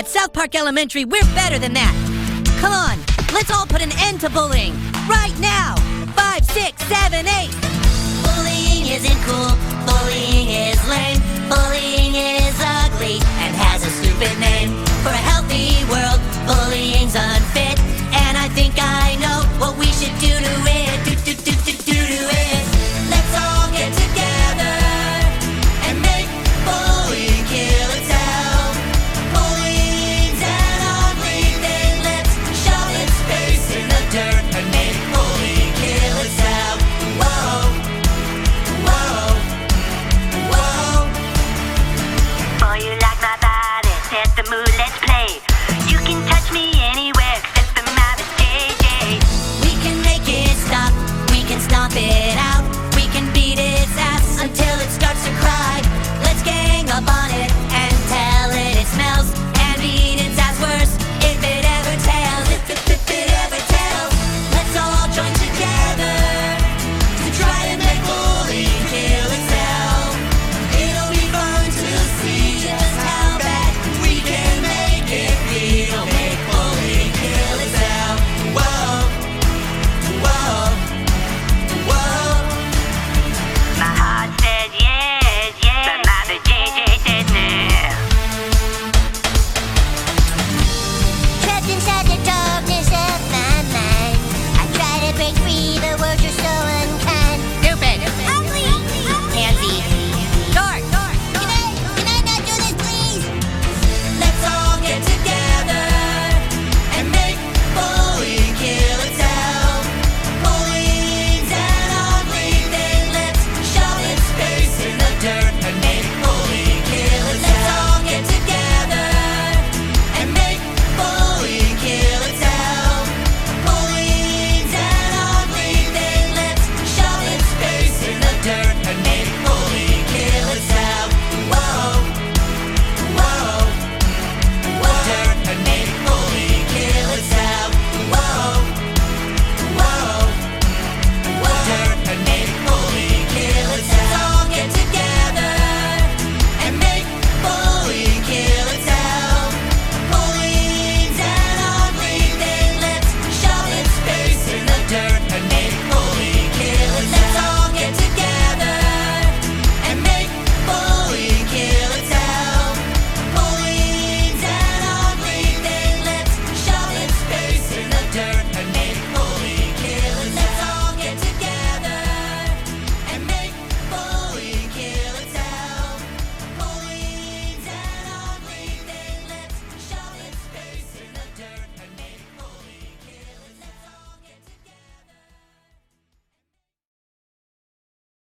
At South Park Elementary, we're better than that. Come on, let's all put an end to bullying. Right now! Five, six, seven, eight! Bullying isn't cool. Bullying is lame.